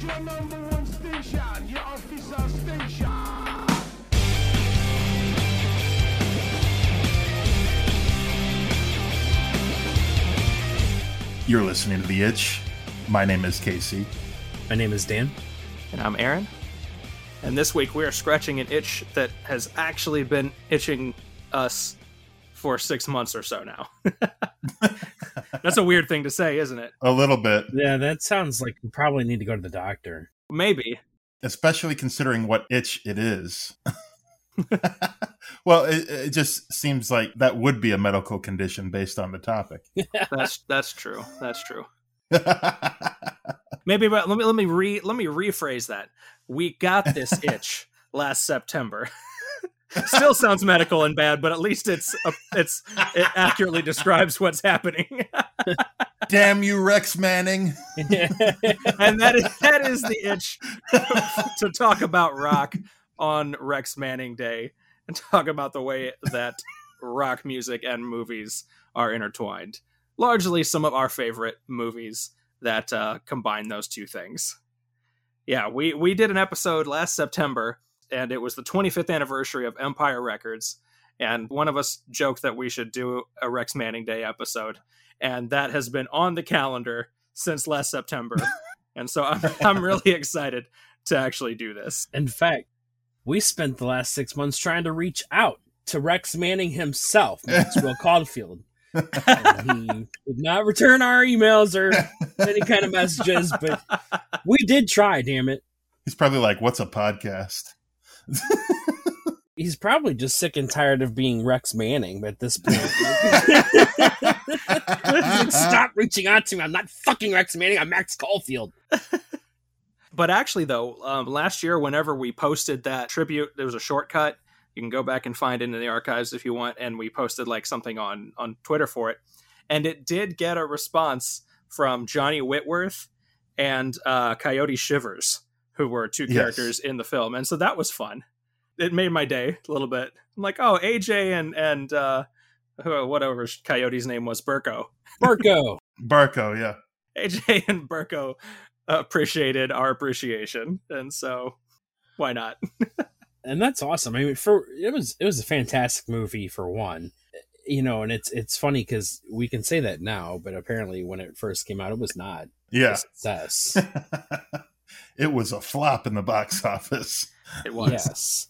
is your number one station, your official station. You're listening to The Itch. My name is Casey. My name is Dan. And I'm Aaron. And this week we are scratching an itch that has actually been itching us for six months or so now. That's a weird thing to say, isn't it? A little bit, Yeah, that sounds like we probably need to go to the doctor. Maybe. especially considering what itch it is. well, it, it just seems like that would be a medical condition based on the topic. That's that's true. That's true. Maybe but let me let me re let me rephrase that. We got this itch last September. Still sounds medical and bad, but at least it's a, it's it accurately describes what's happening. Damn you, Rex Manning. and that is that is the itch to talk about rock on Rex Manning Day and talk about the way that rock music and movies are intertwined. Largely, some of our favorite movies that uh, combine those two things. Yeah, we we did an episode last September, and it was the 25th anniversary of Empire Records. And one of us joked that we should do a Rex Manning Day episode, and that has been on the calendar since last September. and so I'm I'm really excited to actually do this. In fact, we spent the last six months trying to reach out to Rex Manning himself, Maxwell Caulfield. And he did not return our emails or any kind of messages, but we did try, damn it. He's probably like, "What's a podcast?" He's probably just sick and tired of being Rex Manning at this point. Stop reaching out to me. I'm not fucking Rex Manning. I'm Max Caulfield. But actually, though, um, last year, whenever we posted that tribute, there was a shortcut. You can go back and find it in the archives if you want. And we posted like something on on Twitter for it, and it did get a response from Johnny Whitworth and uh, Coyote Shivers, who were two Yes. characters in the film, and so that was fun. It made my day a little bit. I'm like, oh, AJ and and uh, whatever Coyote's name was, Berko. Berko. Berko, yeah. AJ and Berko appreciated our appreciation, and so why not? and that's awesome. I mean, for it was it was a fantastic movie for one, you know, and it's it's funny because we can say that now, but apparently when it first came out, it was not a Yeah. success. it was a flop in the box office. It was. yes.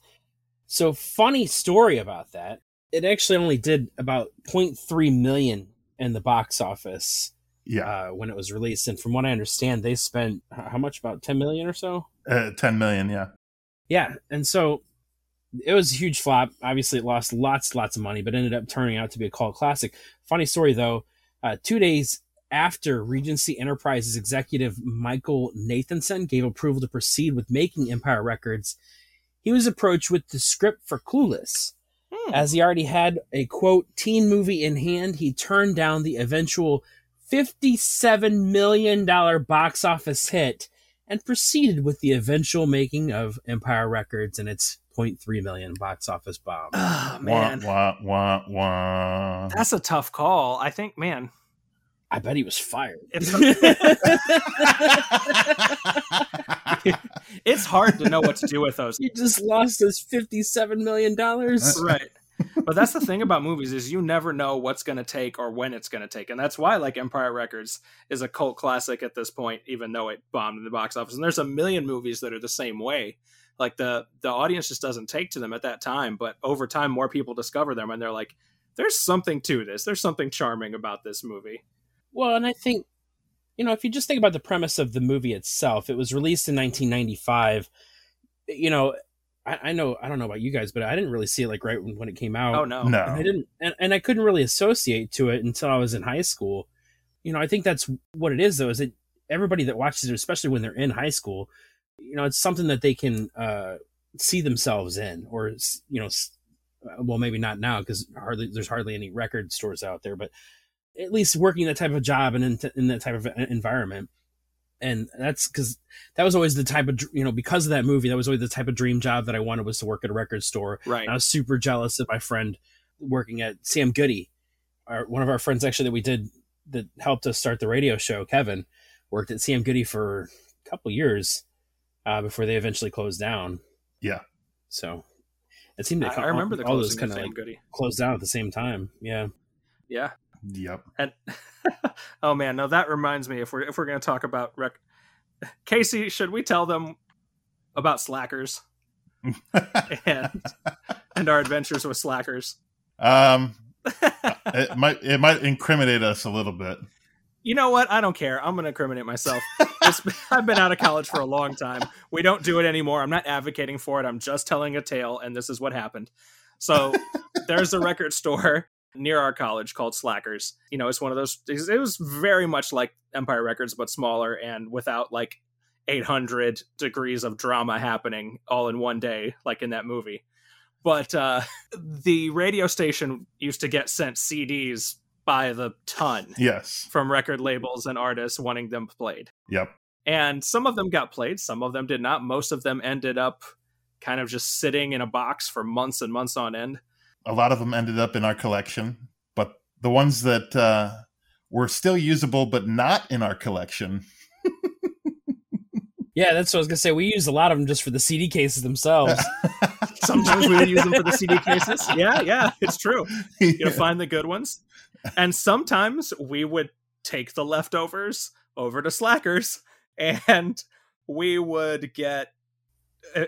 So funny story about that. It actually only did about 0.3 million in the box office Yeah. uh, when it was released, and from what I understand, they spent how much? About 10 million or so. Uh, 10 million, yeah. Yeah, and so it was a huge flop. Obviously, it lost lots, lots of money, but ended up turning out to be a cult classic. Funny story though, uh, two days after Regency Enterprises executive Michael Nathanson gave approval to proceed with making Empire Records, he was approached with the script for Clueless. Hmm. As he already had a quote teen movie in hand, he turned down the eventual $57 million box office hit and proceeded with the eventual making of Empire Records and its 0.3 million box office bomb. Oh man, Wah, wah, wah, wah. that's a tough call. I think, man, I bet he was fired. it's hard to know what to do with those. he just lost his 57 million dollars. right but that's the thing about movies is you never know what's going to take or when it's going to take and that's why like empire records is a cult classic at this point even though it bombed in the box office and there's a million movies that are the same way like the the audience just doesn't take to them at that time but over time more people discover them and they're like there's something to this there's something charming about this movie Well, and I think, you know, if you just think about the premise of the movie itself, it was released in 1995. You know, I, I know, I don't know about you guys, but I didn't really see it like right when, when it came out. oh no And no. I didn't, and, and I couldn't really associate to it until I was in high school. You know, I think that's what it is, though, is that everybody that watches it, especially when they're in high school, you know, it's something that they can uh, see themselves in, or you know, uh, well, maybe not now because hardly there's hardly any record stores out there, but at least working that type of job and in, in that type of environment. And that's because that was always the type of you know because of that movie that was always the type of dream job that I wanted was to work at a record store right I was super jealous of my friend working at Sam Goody. Our, one of our friends actually that we did that helped us start the radio show, Kevin, worked at Sam Goody for a couple years uh, before they eventually closed down. Yeah. So it seemed I, like I remember the all those kind of of like Goody. closed down at the same time. Yeah. Yeah. Yep. And oh man, now that reminds me. If we're if we're gonna talk about rec, Casey, should we tell them about Slackers and and our adventures with Slackers? um, it might it might incriminate us a little bit. You know what? I don't care. I'm gonna incriminate myself. I've been out of college for a long time. We don't do it anymore. I'm not advocating for it. I'm just telling a tale, and this is what happened. So there's a record store near our college called Slackers. You know, it's one of those. It was very much like Empire Records, but smaller and without like 800 degrees of drama happening all in one day, like in that movie. But uh, the radio station used to get sent CDs by the ton Yes. from record labels and artists wanting them played. Yep. And some of them got played, some of them did not. Most of them ended up kind of just sitting in a box for months and months on end. A lot of them ended up in our collection, but the ones that uh, were still usable but not in our collection. Yeah, that's what I was gonna say. We use a lot of them just for the CD cases themselves. Sometimes we would use them for the CD cases. Yeah, yeah, it's true. You know, find the good ones. And sometimes we would take the leftovers over to Slackers and we would get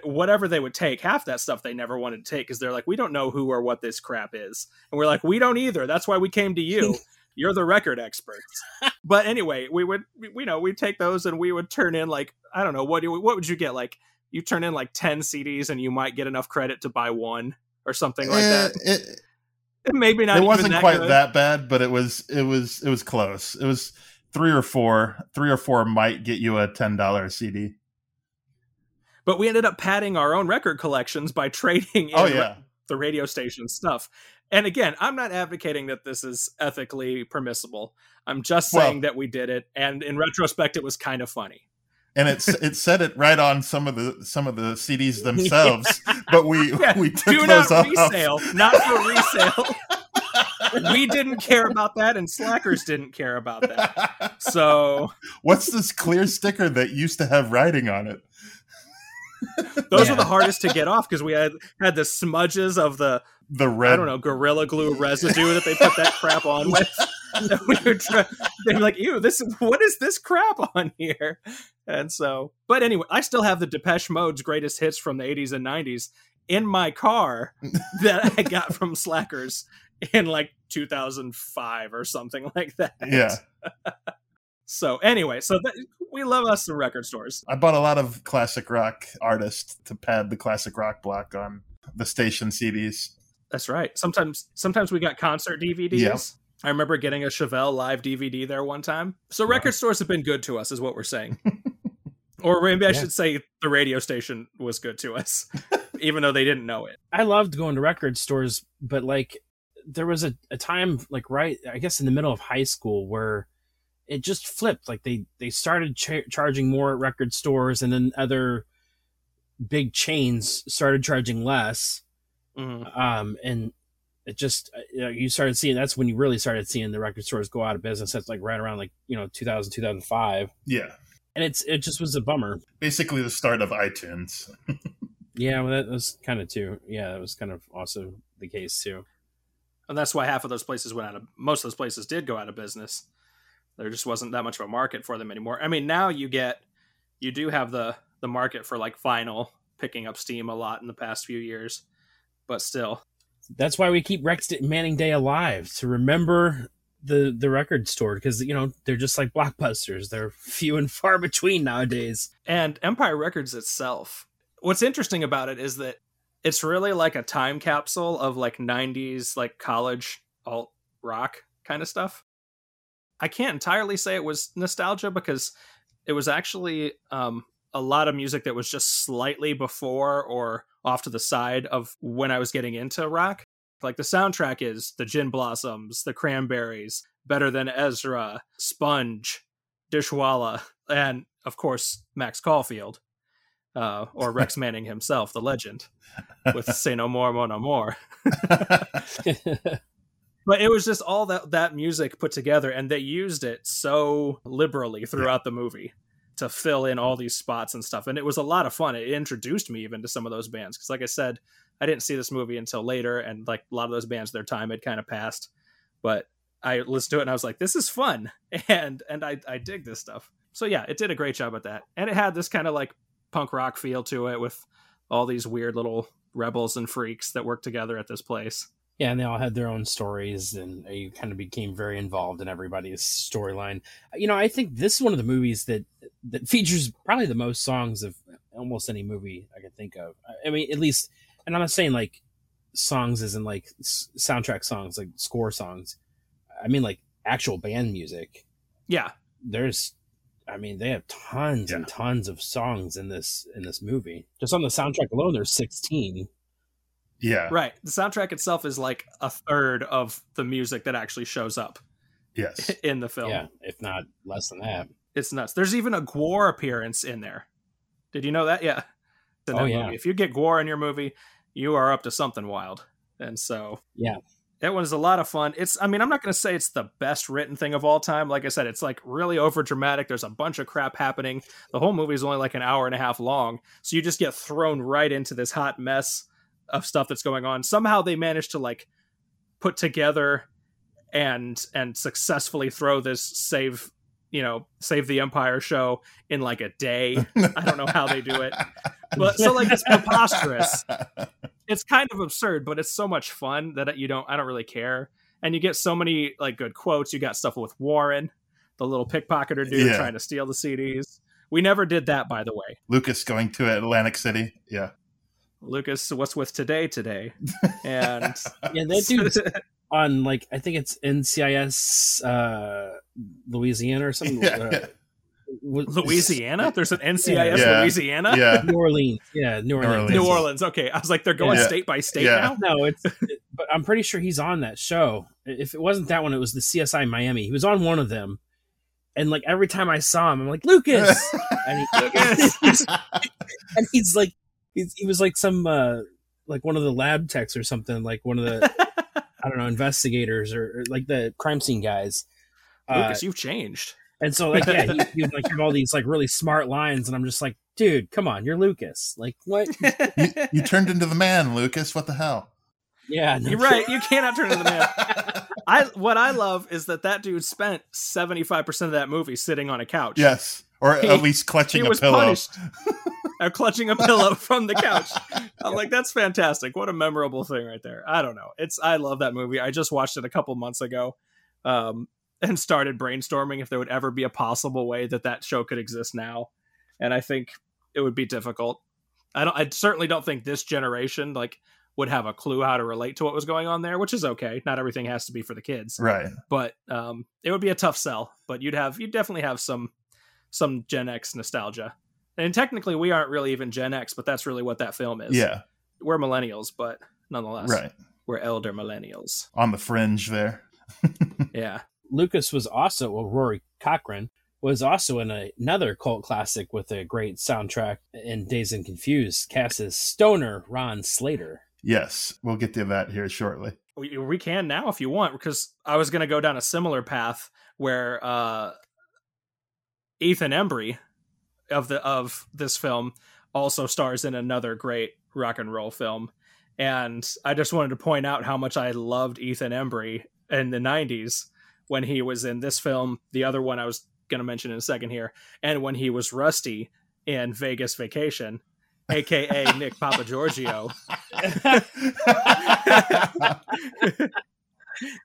whatever they would take. Half that stuff they never wanted to take because they're like, we don't know who or what this crap is. And we're like, we don't either. That's why we came to you. You're the record experts. but anyway, we would, we, you know, we'd take those and we would turn in like, I don't know, what do you, what would you get? Like, you turn in like 10 CDs and you might get enough credit to buy one or something like Eh, that. It, Maybe not it wasn't that quite good. that bad, but it was it was it was close. It was three or four. Three or four might get you a ten dollar CD. But we ended up padding our own record collections by trading in Oh yeah. the radio station stuff. And again, I'm not advocating that this is ethically permissible. I'm just Well- saying that we did it, and in retrospect, it was kind of funny. and it's it said it right on some of the some of the CDs themselves, but we Yeah, we took Do those not off. resale, not for resale. we didn't care about that, and Slackers didn't care about that. So What's this clear sticker that used to have writing on it? those Yeah. were the hardest to get off because we had had the smudges of the The red. I don't know gorilla glue residue that they put that crap on with. We were try- be like, "Ew, this what is this crap on here?" And so, but anyway, I still have the Depeche Mode's greatest hits from the '80s and '90s in my car that I got from Slackers in like 2005 or something like that. Yeah, So anyway, so that, we love us some record stores. I bought a lot of classic rock artists to pad the classic rock block on the station CDs. That's right. Sometimes sometimes we got concert DVDs. Yeah. I remember getting a Chevelle live DVD there one time. So record stores have been good to us, is what we're saying. or maybe I Yeah. should say the radio station was good to us, even though they didn't know it. I loved going to record stores, but like there was a, a time like right I guess in the middle of high school where it just flipped. Like they they started cha- charging more at record stores, and then other big chains started charging less. Mhm. Um, and it just uh, you, know, you started seeing that's when you really started seeing the record stores go out of business. That's like right around like you know 2000 2005, Yeah, and it's it just was a bummer. basically the start of iTunes. Yeah, well, that was kind of too. Yeah, that was kind of also the case too. And that's why half of those places went out of most of those places did go out of business. There just wasn't that much of a market for them anymore. I mean, now you get you do have the the market for like vinyl picking up steam a lot in the past few years, but still. that's why we keep Rex Manning Day alive to remember the the record store because you know they're just like blockbusters. They're few and far between nowadays. And Empire Records itself, what's interesting about it is that it's really like a time capsule of like 90s like college alt rock kind of stuff. I can't entirely say it was nostalgia because it was actually um a lot of music that was just slightly before or off to the side of when I was getting into rock. Like the soundtrack is the Gin Blossoms, the Cranberries, Better Than Ezra, Sponge, Dishwalla, and of course Max Caulfield, uh, or Rex Manning himself, the legend, with "Say No More, Mon Amour." But it was just all that that music put together, and they used it so liberally throughout the movie to fill in all these spots and stuff. And it was a lot of fun. It introduced me even to some of those bands because, like I said, I didn't see this movie until later, and like a lot of those bands, their time had kind of passed. But I listened to it and I was like, this is fun, and and I I dig this stuff. So yeah, it did a great job at that, and it had this kind of like punk rock feel to it with all these weird little rebels and freaks that work together at this place. Yeah, and they all had their own stories, and you kind of became very involved in everybody's storyline. You know, I think this is one of the movies that that features probably the most songs of almost any movie I can think of. I mean, at least, and I'm not saying like songs as in like soundtrack songs, like score songs. I mean, like actual band music. Yeah, there's I mean, they have tons yeah. and tons of songs in this in this movie. Just on the soundtrack alone, there's 16. Yeah. Right. The soundtrack itself is like a third of the music that actually shows up. Yes. In the film. Yeah, if not less than that. It's nuts. There's even a Gwar appearance in there. Did you know that? Yeah. oh, yeah. Movie. If you get Gwar in your movie, you are up to something wild. And so, yeah, that one's a lot of fun. It's, I mean, I'm not going to say it's the best written thing of all time. Like I said, it's like really over dramatic. There's a bunch of crap happening. The whole movie is only like an hour and a half long. So you just get thrown right into this hot mess of stuff that's going on. Somehow they managed to like put together and and successfully throw this save you know save the empire show in like a day i don't know how they do it but so like it's preposterous it's kind of absurd, but it's so much fun that you don't I don't really care. And you get so many like good quotes. You got stuff with Warren, the little pickpocketer dude yeah. trying to steal the CDs. We never did that, by the way. Lucas going to Atlantic City. Yeah. Lucas, what's with today today? And yeah, that dude's on like I think it's NCIS uh Louisiana or something. Yeah, uh, yeah. Louisiana? There's an NCIS yeah. Louisiana? Yeah. New Orleans. Yeah, New Orleans. New Orleans. Okay. I was like, they're going yeah. state by state yeah. now? No, it's it, but I'm pretty sure he's on that show. If it wasn't that one, it was the CSI Miami. He was on one of them. And like every time I saw him, I'm like, Lucas. and, he, Lucas. and he's like he's, he was like some uh like one of the lab techs or something, like one of the I don't know, investigators or, or like the crime scene guys. Lucas, uh, you've changed. And so like yeah, he, he would like have all these like really smart lines, and I'm just like, dude, come on, you're Lucas. Like what? you, you, turned into the man, Lucas. What the hell? Yeah, no. you're right. You cannot turn into the man. I what I love is that that dude spent 75 percent of that movie sitting on a couch. Yes, or he, at least clutching a pillow. Punished, or clutching a pillow from the couch. I'm like, that's fantastic. What a memorable thing right there. I don't know. It's I love that movie. I just watched it a couple months ago. Um, and started brainstorming if there would ever be a possible way that that show could exist now. And I think it would be difficult. I don't. I certainly don't think this generation like would have a clue how to relate to what was going on there, which is okay. Not everything has to be for the kids, right? But um, it would be a tough sell. But you'd have you'd definitely have some some Gen X nostalgia. And technically, we aren't really even Gen X, but that's really what that film is. Yeah, we're millennials, but nonetheless, right? We're elder millennials on the fringe there. yeah. Lucas was also, well, Rory Cochrane was also in a, another cult classic with a great soundtrack in Dazed and Confused, cast as Stoner Ron Slater. Yes, we'll get to that here shortly. We, we can now if you want, because I was going to go down a similar path where uh, Ethan Embry of the of this film also stars in another great rock and roll film. And I just wanted to point out how much I loved Ethan Embry in the 90s when he was in this film, the other one I was going to mention in a second here, and when he was Rusty in Vegas Vacation, aka Nick Papagiorgio.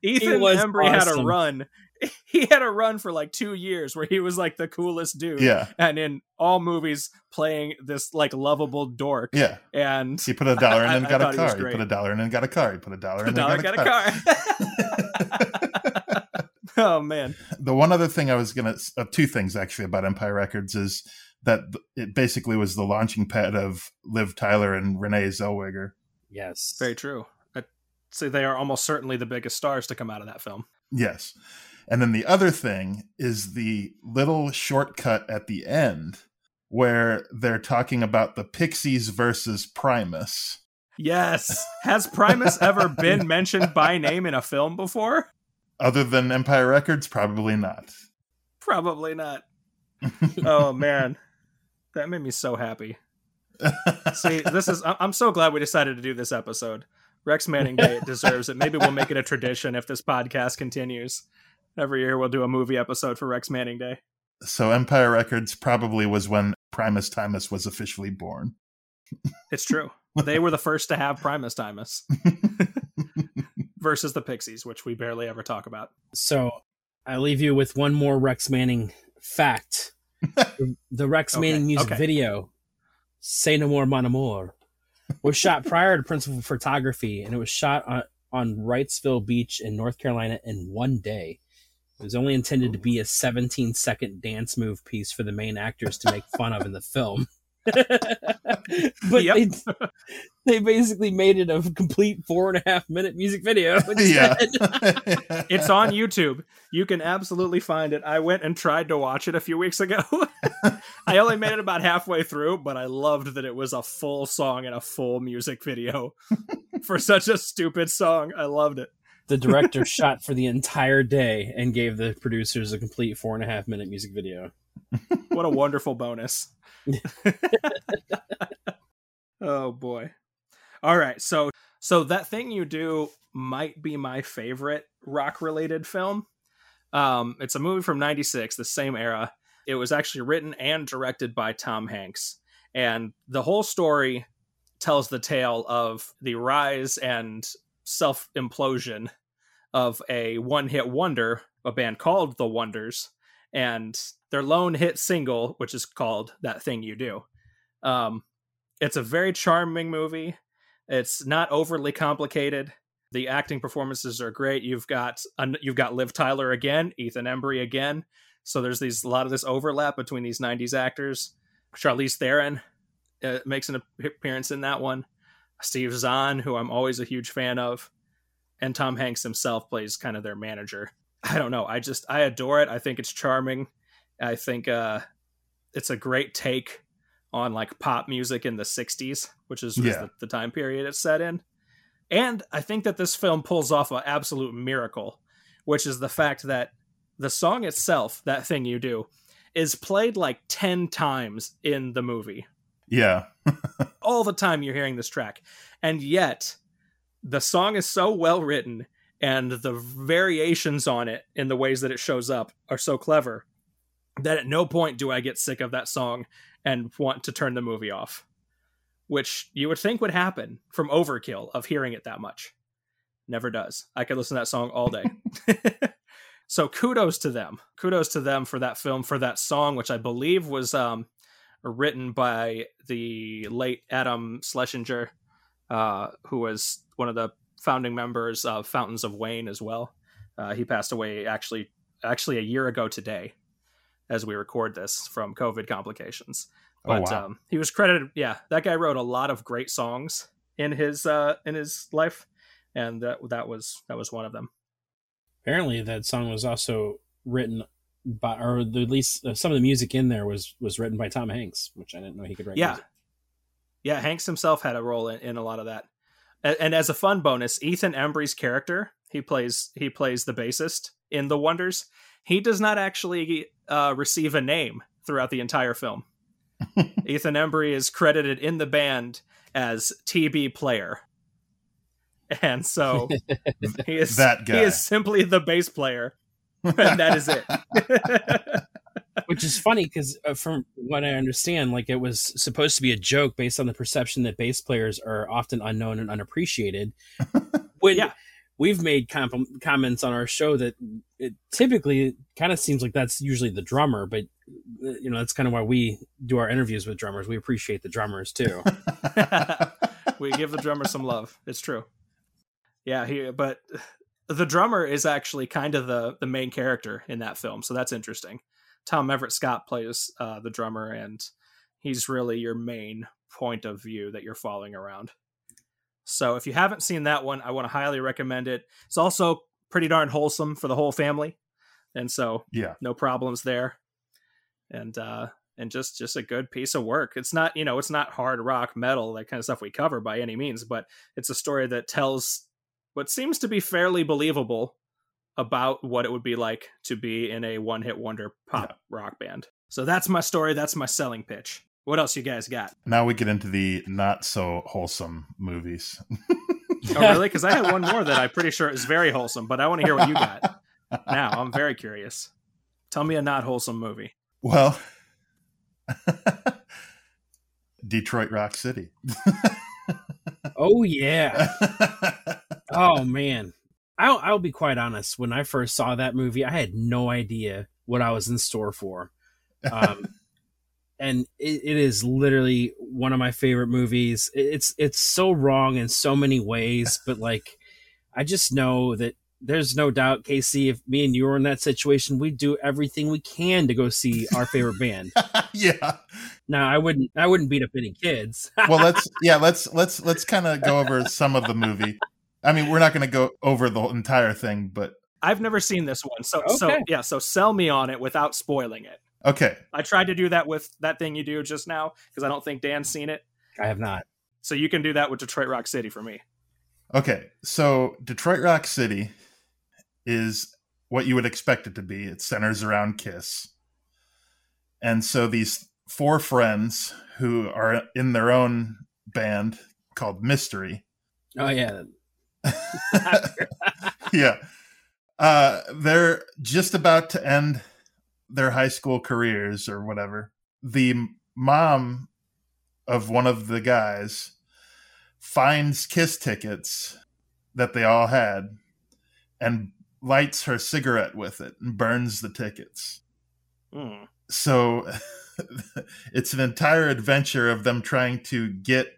Ethan Embry awesome. had a run. He had a run for like two years where he was like the coolest dude. Yeah. And in all movies playing this like lovable dork. Yeah. And he put a dollar in and got a car. He, he, put a dollar in and got a car. He put a dollar in and got, got a car. oh man. The one other thing I was gonna, uh, two things actually about Empire Records is that it basically was the launching pad of Liv Tyler and Renee Zellweger. Yes, very true. I'd say they are almost certainly the biggest stars to come out of that film. Yes, and then the other thing is the little shortcut at the end where they're talking about the Pixies versus Primus. Yes. Has Primus ever been mentioned by name in a film before? Other than Empire Records, probably not. Probably not. oh man, that made me so happy. See, this is I'm so glad we decided to do this episode. Rex Manning Day deserves it. Maybe we'll make it a tradition if this podcast continues. Every year we'll do a movie episode for Rex Manning Day. so Empire Records probably was when Primus Timus was officially born. It's true. They were the first to have Primus Timus versus the Pixies, which we barely ever talk about. So I leave you with one more Rex Manning fact. the, the Rex Okay, Manning music okay. video, Say No More Mon Amour, was shot prior to principal photography and it was shot on, on Wrightsville Beach in North Carolina in one day. It was only intended to be a 17 second dance move piece for the main actors to make fun of in the film. but Yep. they, they basically made it a complete four and a half minute music video. yeah. It's on YouTube. You can absolutely find it. I went and tried to watch it a few weeks ago. I only made it about halfway through, but I loved that it was a full song and a full music video for such a stupid song. I loved it. The director shot for the entire day and gave the producers a complete four and a half minute music video. What a wonderful bonus. oh boy. All right, so so that thing you do might be my favorite rock related film. Um it's a movie from 96, the same era. It was actually written and directed by Tom Hanks. And the whole story tells the tale of the rise and self implosion of a one hit wonder, a band called The Wonders, and their lone hit single, which is called That Thing You Do. Um, it's a very charming movie. It's not overly complicated. The acting performances are great. You've got you've got Liv Tyler again, Ethan Embry again. So there's these a lot of this overlap between these '90s actors. Charlize Theron uh, makes an appearance in that one. Steve Zahn, who I'm always a huge fan of, and Tom Hanks himself plays kind of their manager. I don't know. I just I adore it. I think it's charming. I think uh, it's a great take on like pop music in the '60s, which is, Yeah. the, the time period it's set in. And I think that this film pulls off an absolute miracle, which is the fact that the song itself, that thing you do, is played like 10 times in the movie. Yeah. All the time you're hearing this track. And yet, the song is so well written and the variations on it in the ways that it shows up are so clever that at no point do I get sick of that song and want to turn the movie off. Which you would think would happen from overkill of hearing it that much. Never does. I could listen to that song all day. so kudos to them. Kudos to them for that film, for that song, which I believe was um, written by the late Adam Schlesinger, uh, who was one of the founding members of Fountains of Wayne as well. Uh, he passed away actually actually a year ago today, as we record this from COVID complications. Oh, But wow. um, he was credited. Yeah, that guy wrote a lot of great songs in his uh, in his life, and that that was that was one of them. Apparently, that song was also written by, or at least uh, some of the music in there was was written by Tom Hanks, which I didn't know he could write. Yeah, music. yeah. Hanks himself had a role in, in a lot of that. And, and as a fun bonus, Ethan Embry's character he plays he plays the bassist in The Wonders. He does not actually uh, receive a name throughout the entire film. Ethan Embry is credited in the band as TB Player, and so he is That guy. He is simply the bass player, and that is it. which is funny because uh, from what I understand, like it was supposed to be a joke based on the perception that bass players are often unknown and unappreciated. when Yeah. we've made com- comments on our show that it typically kind of seems like that's usually the drummer, but uh, you know that's kind of why we do our interviews with drummers. We appreciate the drummers too. we give the drummer some love. It's true. Yeah, he but the drummer is actually kind of the the main character in that film, so that's interesting. Tom Everett Scott plays uh, the drummer, and he's really your main point of view that you're following around. So if you haven't seen that one, I want to highly recommend it. It's also pretty darn wholesome for the whole family, and so yeah. no problems there and uh and just just a good piece of work it's not you know it's not hard rock metal that kind of stuff we cover by any means but it's a story that tells what seems to be fairly believable about what it would be like to be in a one hit wonder pop rock band So that's my story. That's my selling pitch. What else you guys got? Now we get into the not so wholesome movies. Oh, really? Because I had one more that I'm pretty sure is very wholesome, but I want to hear what you got. Now I'm very curious. Tell me a not wholesome movie. Well, Detroit Rock City. Oh yeah. Oh man. I'll I'll be quite honest. When I first saw that movie, I had no idea what I was in store for. Um, and it, it is literally one of my favorite movies. It- It's it's so wrong in so many ways, but like I just know that there's no doubt, Casey, if me and you were in that situation, we'd do everything we can to go see our favorite band. yeah. Now I wouldn't I wouldn't beat up any kids. Well, let's yeah, let's let's let's kind of go over some of the movie. I mean, we're not going to go over the entire thing, but I've never seen this one, so so yeah. So sell me on it without spoiling it. okay. I tried to do that with that thing you do just now because I don't think Dan's seen it. I have not. So you can do that with Detroit Rock City for me. Okay. So, Detroit Rock City is what you would expect it to be. It centers around Kiss. And so these four friends who are in their own band called Mystery Oh yeah. yeah. Uh, they're just about to end their high school careers or whatever. The mom of one of the guys finds kiss tickets that they all had and lights her cigarette with it and burns the tickets. Hmm. So it's an entire adventure of them trying to get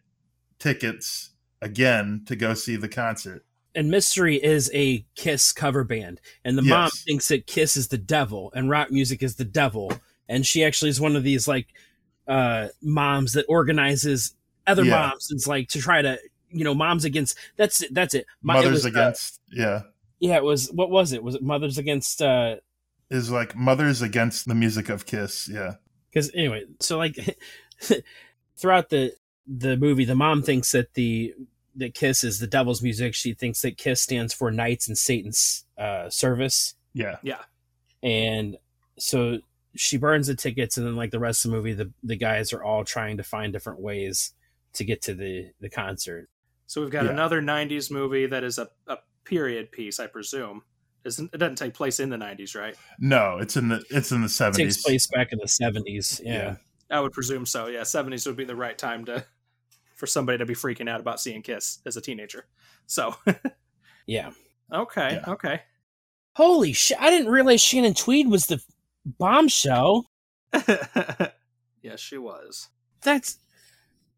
tickets again to go see the concert. and Mystery is a Kiss cover band, and the mom thinks that Kiss is the devil and rock music is the devil, and she actually is one of these like uh moms that organizes other Yeah. moms. It's like to try to you know moms against that's it. That's it. It Mothers was, uh, against yeah. yeah, it was what was it? Was it mothers against? uh is like mothers against the music of Kiss. Yeah, because anyway so like throughout the the movie the mom thinks that the that kiss is the devil's music she thinks that kiss stands for knights in satan's uh service yeah, yeah. and so she burns the tickets and then like the rest of the movie the the guys are all trying to find different ways to get to the the concert So we've got Yeah. another '90s movie that is a, a period piece, I presume. Isn't, it doesn't take place in the '90s, right? no, it's in the it's in the it seventies. takes place back in the 70s yeah, Yeah. I would presume so. Yeah, '70s would be the right time to for somebody to be freaking out about seeing Kiss as a teenager. So yeah. okay, Yeah. okay. holy shit i didn't realize shannon tweed was the bombshell yes, she was. That's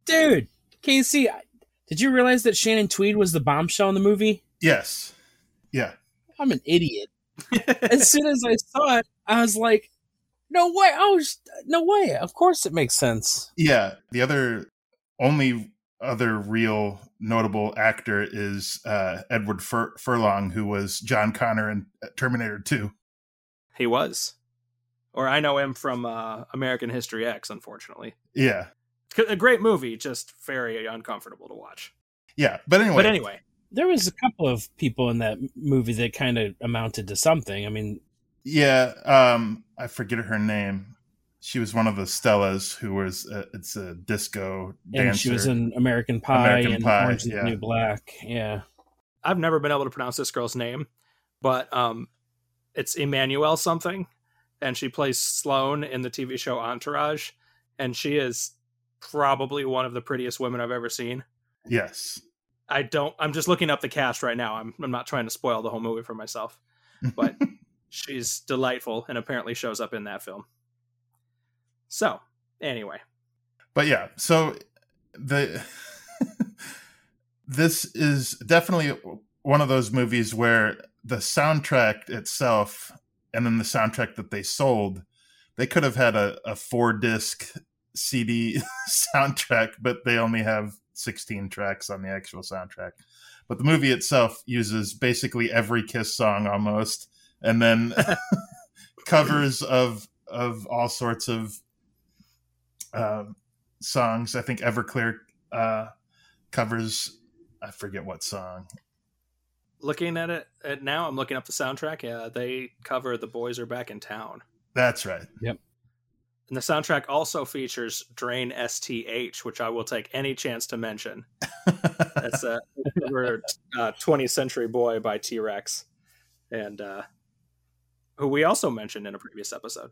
dude, Casey. I- Did you realize that Shannon Tweed was the bombshell in the movie? Yes, yeah, I'm an idiot. As soon as I saw it, I was like, "No way! Oh, sh- no way! Of course, it makes sense." yeah. The other only other real notable actor is uh, Edward Fur- Furlong, who was John Connor in Terminator Two. he was, or I know him from uh, American History X. Unfortunately, Yeah, a great movie, just very uncomfortable to watch. yeah. But anyway, But anyway, There was a couple of people in that movie that kind of amounted to something. I mean, yeah. Um, I forget her name. She was one of the Stellas, who was uh, it's a disco dancer. and she was in American Pie American and Pie, Orange is yeah. the New Black. Yeah, I've never been able to pronounce this girl's name, but um, it's Emmanuel something, and she plays Sloane in the TV show Entourage, and she is probably one of the prettiest women I've ever seen. yes. I don't. I'm just looking up the cast right now. I'm. I'm not trying to spoil the whole movie for myself, but she's delightful and apparently shows up in that film. So, anyway, but yeah so the this is definitely one of those movies where the soundtrack itself and then the soundtrack that they sold they could have had a, a four disc cd soundtrack but they only have 16 tracks on the actual soundtrack. But the movie itself uses basically every kiss song almost and then covers of of all sorts of um, songs. I think Everclear uh, covers. I forget what song. looking at it at now, I'm looking up the soundtrack. Yeah, they cover "The Boys Are Back in Town." That's right. Yep. And the soundtrack also features Drain STH, which I will take any chance to mention. That's a uh, 20th Century Boy by T Rex, and uh, who we also mentioned in a previous episode.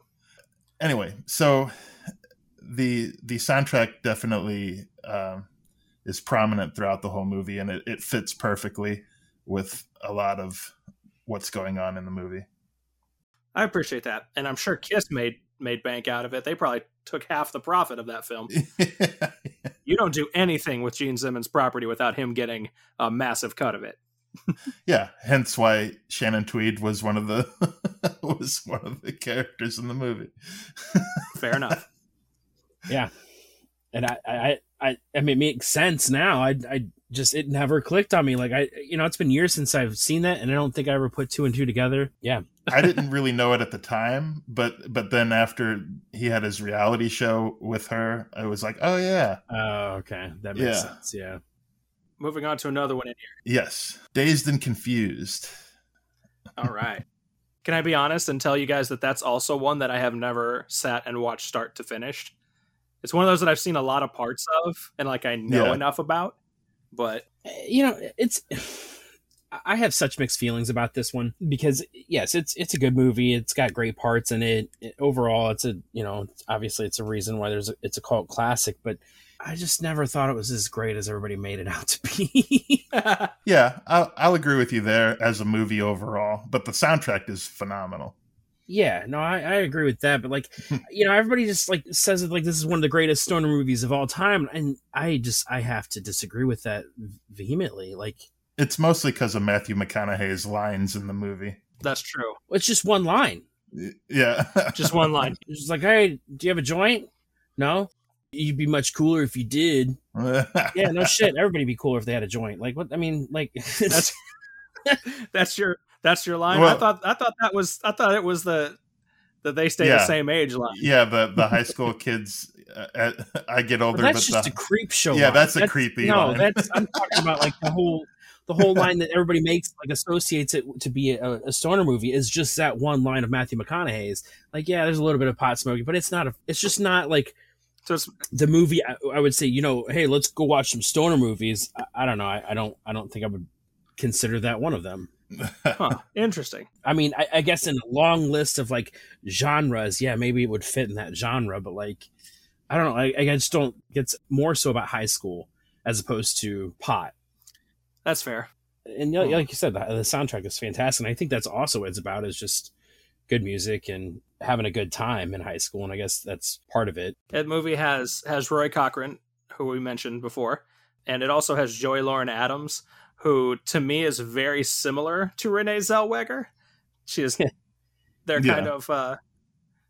Anyway, so the the soundtrack definitely um, is prominent throughout the whole movie, and it, it fits perfectly with a lot of what's going on in the movie. I appreciate that, and I'm sure Kiss made made bank out of it. They probably took half the profit of that film. you don't do anything with Gene Simmons' property without him getting a massive cut of it. yeah, hence why Shannon Tweed was one of the was one of the characters in the movie. Fair enough. Yeah, and I, I, I, I mean, it makes sense now. I, I just it never clicked on me. Like I, you know, it's been years since I've seen that, and I don't think I ever put two and two together. Yeah, I didn't really know it at the time, but but then after he had his reality show with her, I was like, oh yeah. Oh, okay, that makes yeah. sense. Yeah. Moving on to another one in here. Yes, dazed and confused. All right. Can I be honest and tell you guys that that's also one that I have never sat and watched start to finish? It's one of those that I've seen a lot of parts of and like I know yeah. enough about, but eh, you know, it's I have such mixed feelings about this one because yes, it's it's a good movie. It's got great parts in it. it overall, it's a you know obviously it's a reason why there's a, it's a cult classic, but I just never thought it was as great as everybody made it out to be. yeah, I'll, I'll agree with you there as a movie overall, but the soundtrack is phenomenal. Yeah, no, I, I agree with that. But like, you know, everybody just like says it like this is one of the greatest stoner movies of all time, and I just I have to disagree with that vehemently. Like, it's mostly because of Matthew McConaughey's lines in the movie. That's true. It's just one line. Yeah, just one line. It's just like, hey, do you have a joint? No. You'd be much cooler if you did. yeah, no shit. Everybody be cooler if they had a joint. Like what? I mean, like that's that's your that's your line. Well, I thought I thought that was I thought it was the that they stay yeah, the same age line. Yeah, the the high school kids. Uh, at, I get older. Well, that's but just the, a creep show. Yeah, line. that's a that's, creepy. No, line. that's I'm talking about like the whole the whole line that everybody makes like associates it to be a, a, stoner movie is just that one line of Matthew McConaughey's. Like, yeah, there's a little bit of pot smoking, but it's not a. It's just not like. So it's, the movie, I, I, would say, you know, hey, let's go watch some stoner movies. I, I don't know. I, I, don't. I don't think I would consider that one of them. Huh, interesting. I mean, I, I guess in a long list of like genres, yeah, maybe it would fit in that genre, but like, I don't know. I, I just don't. It's more so about high school as opposed to pot. That's fair. And hmm. like you said, the, the soundtrack is fantastic. And I think that's also what it's about is just good music and having a good time in high school. And I guess that's part of it. That movie has has Roy Cochrane, who we mentioned before, and it also has Joey Lauren Adams, who to me is very similar to Renee Zellweger. She is they're yeah. kind of uh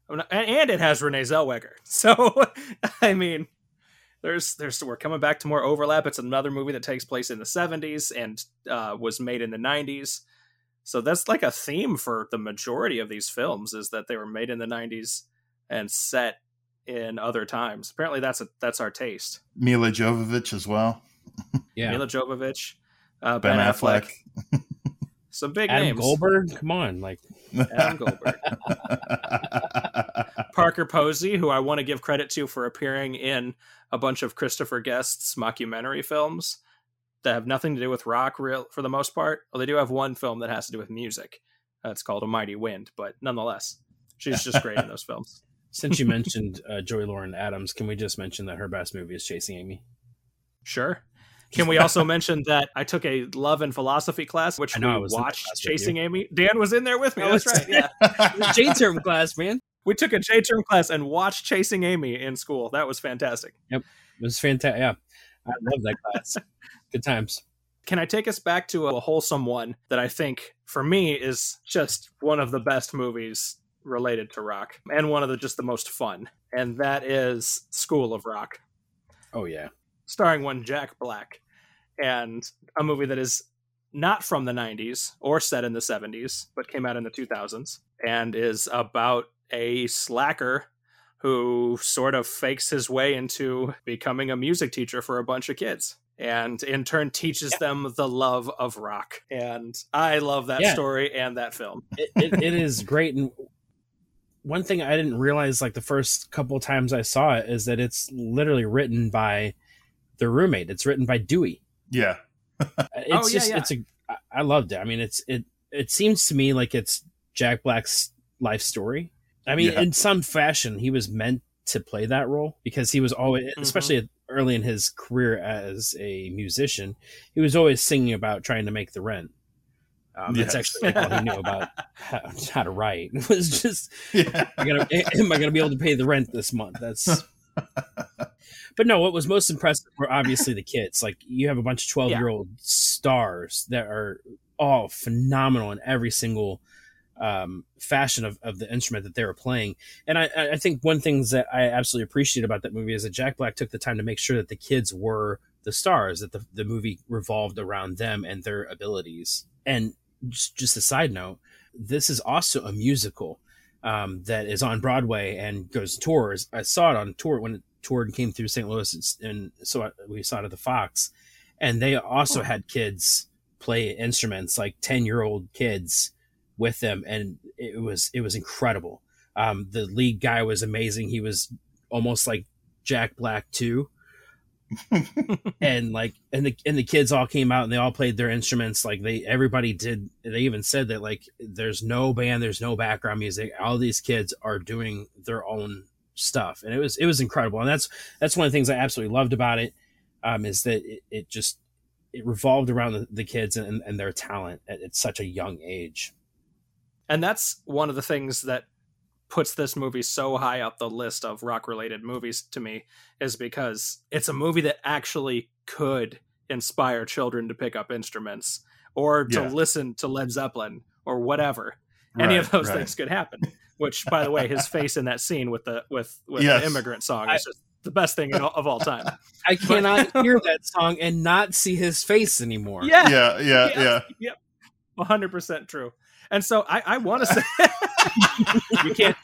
and it has Renee Zellweger. So I mean there's there's we're coming back to more overlap. It's another movie that takes place in the 70s and uh, was made in the 90s. So that's like a theme for the majority of these films is that they were made in the 90s and set in other times. Apparently that's a that's our taste. Milla Jovovich as well. Yeah. Milla Jovovich, uh, Ben, ben, Affleck. Affleck. Some big Adam names. Goldberg, come on, like Adam Goldberg. Parker Posey, who I want to give credit to for appearing in a bunch of Christopher Guest's mockumentary films that have nothing to do with rock real for the most part. Well, they do have one film that has to do with music. Uh, it's called A Mighty Wind, but nonetheless, she's just great in those films. Since you mentioned uh, Joey Lauren Adams, can we just mention that her best movie is Chasing Amy? Sure. Can we also mention that I took a love and philosophy class, which I know we watched Chasing Amy? Dan was in there with me. That's right. Yeah. J term class, man. We took a J term class and watched Chasing Amy in school. That was fantastic. Yep. It was fantastic. Yeah. I love that class. Good times. Can I take us back to a wholesome one that I think, for me, is just one of the best movies related to rock and one of the just the most fun? And that is School of Rock. Oh, yeah starring one Jack Black, and a movie that is not from the 90s or set in the 70s, but came out in the 2000s and is about a slacker who sort of fakes his way into becoming a music teacher for a bunch of kids and in turn teaches yeah. them the love of rock. And I love that yeah. story and that film. It, it, it is great. And one thing I didn't realize like the first couple times I saw it is that it's literally written by their roommate. It's written by Dewey. Yeah. It's Oh, yeah, just yeah. it's a I loved it. I mean, it's it it seems to me like it's Jack Black's life story. I mean, Yeah. in some fashion, he was meant to play that role because he was always, Mm-hmm. especially early in his career as a musician, he was always singing about trying to make the rent. Um, That's Yes. actually like all he knew about how, how to write. It was just Yeah. I gotta, am I going to be able to pay the rent this month? That's. but no, what was most impressive were obviously the kids. Like you have a bunch of twelve year old stars that are all phenomenal in every single um, fashion of, of the instrument that they were playing. And I, I think one things that I absolutely appreciate about that movie is that Jack Black took the time to make sure that the kids were the stars, that the, the movie revolved around them and their abilities. And just, just a side note, this is also a musical um, that is on Broadway and goes tours. I saw it on tour when it toured and came through St. Louis, and, so I- we saw it at the Fox. And they also had kids play instruments, like ten year old kids, with them, and it was it was incredible. Um, the lead guy was amazing. He was almost like Jack Black too. And like and the and the kids all came out and they all played their instruments like they everybody did they even said that like there's no band there's no background music. All these kids are doing their own stuff. And it was it was incredible. And that's that's one of the things i absolutely loved about it um is that it, it just it revolved around the, the kids and, and their talent at, at such a young age. And that's one of the things that puts this movie so high up the list of rock related movies to me is because it's a movie that actually could inspire children to pick up instruments or to Yeah. listen to Led Zeppelin or whatever. Any of those right. things could happen. Which, by the way, his face in that scene with the with with Yes. the immigrant song is just the best thing all- of all time. i cannot hear that song and not see his face anymore Yeah, Yeah. Yeah. Yeah. Yeah. one hundred percent true. And so I, I want to say you can't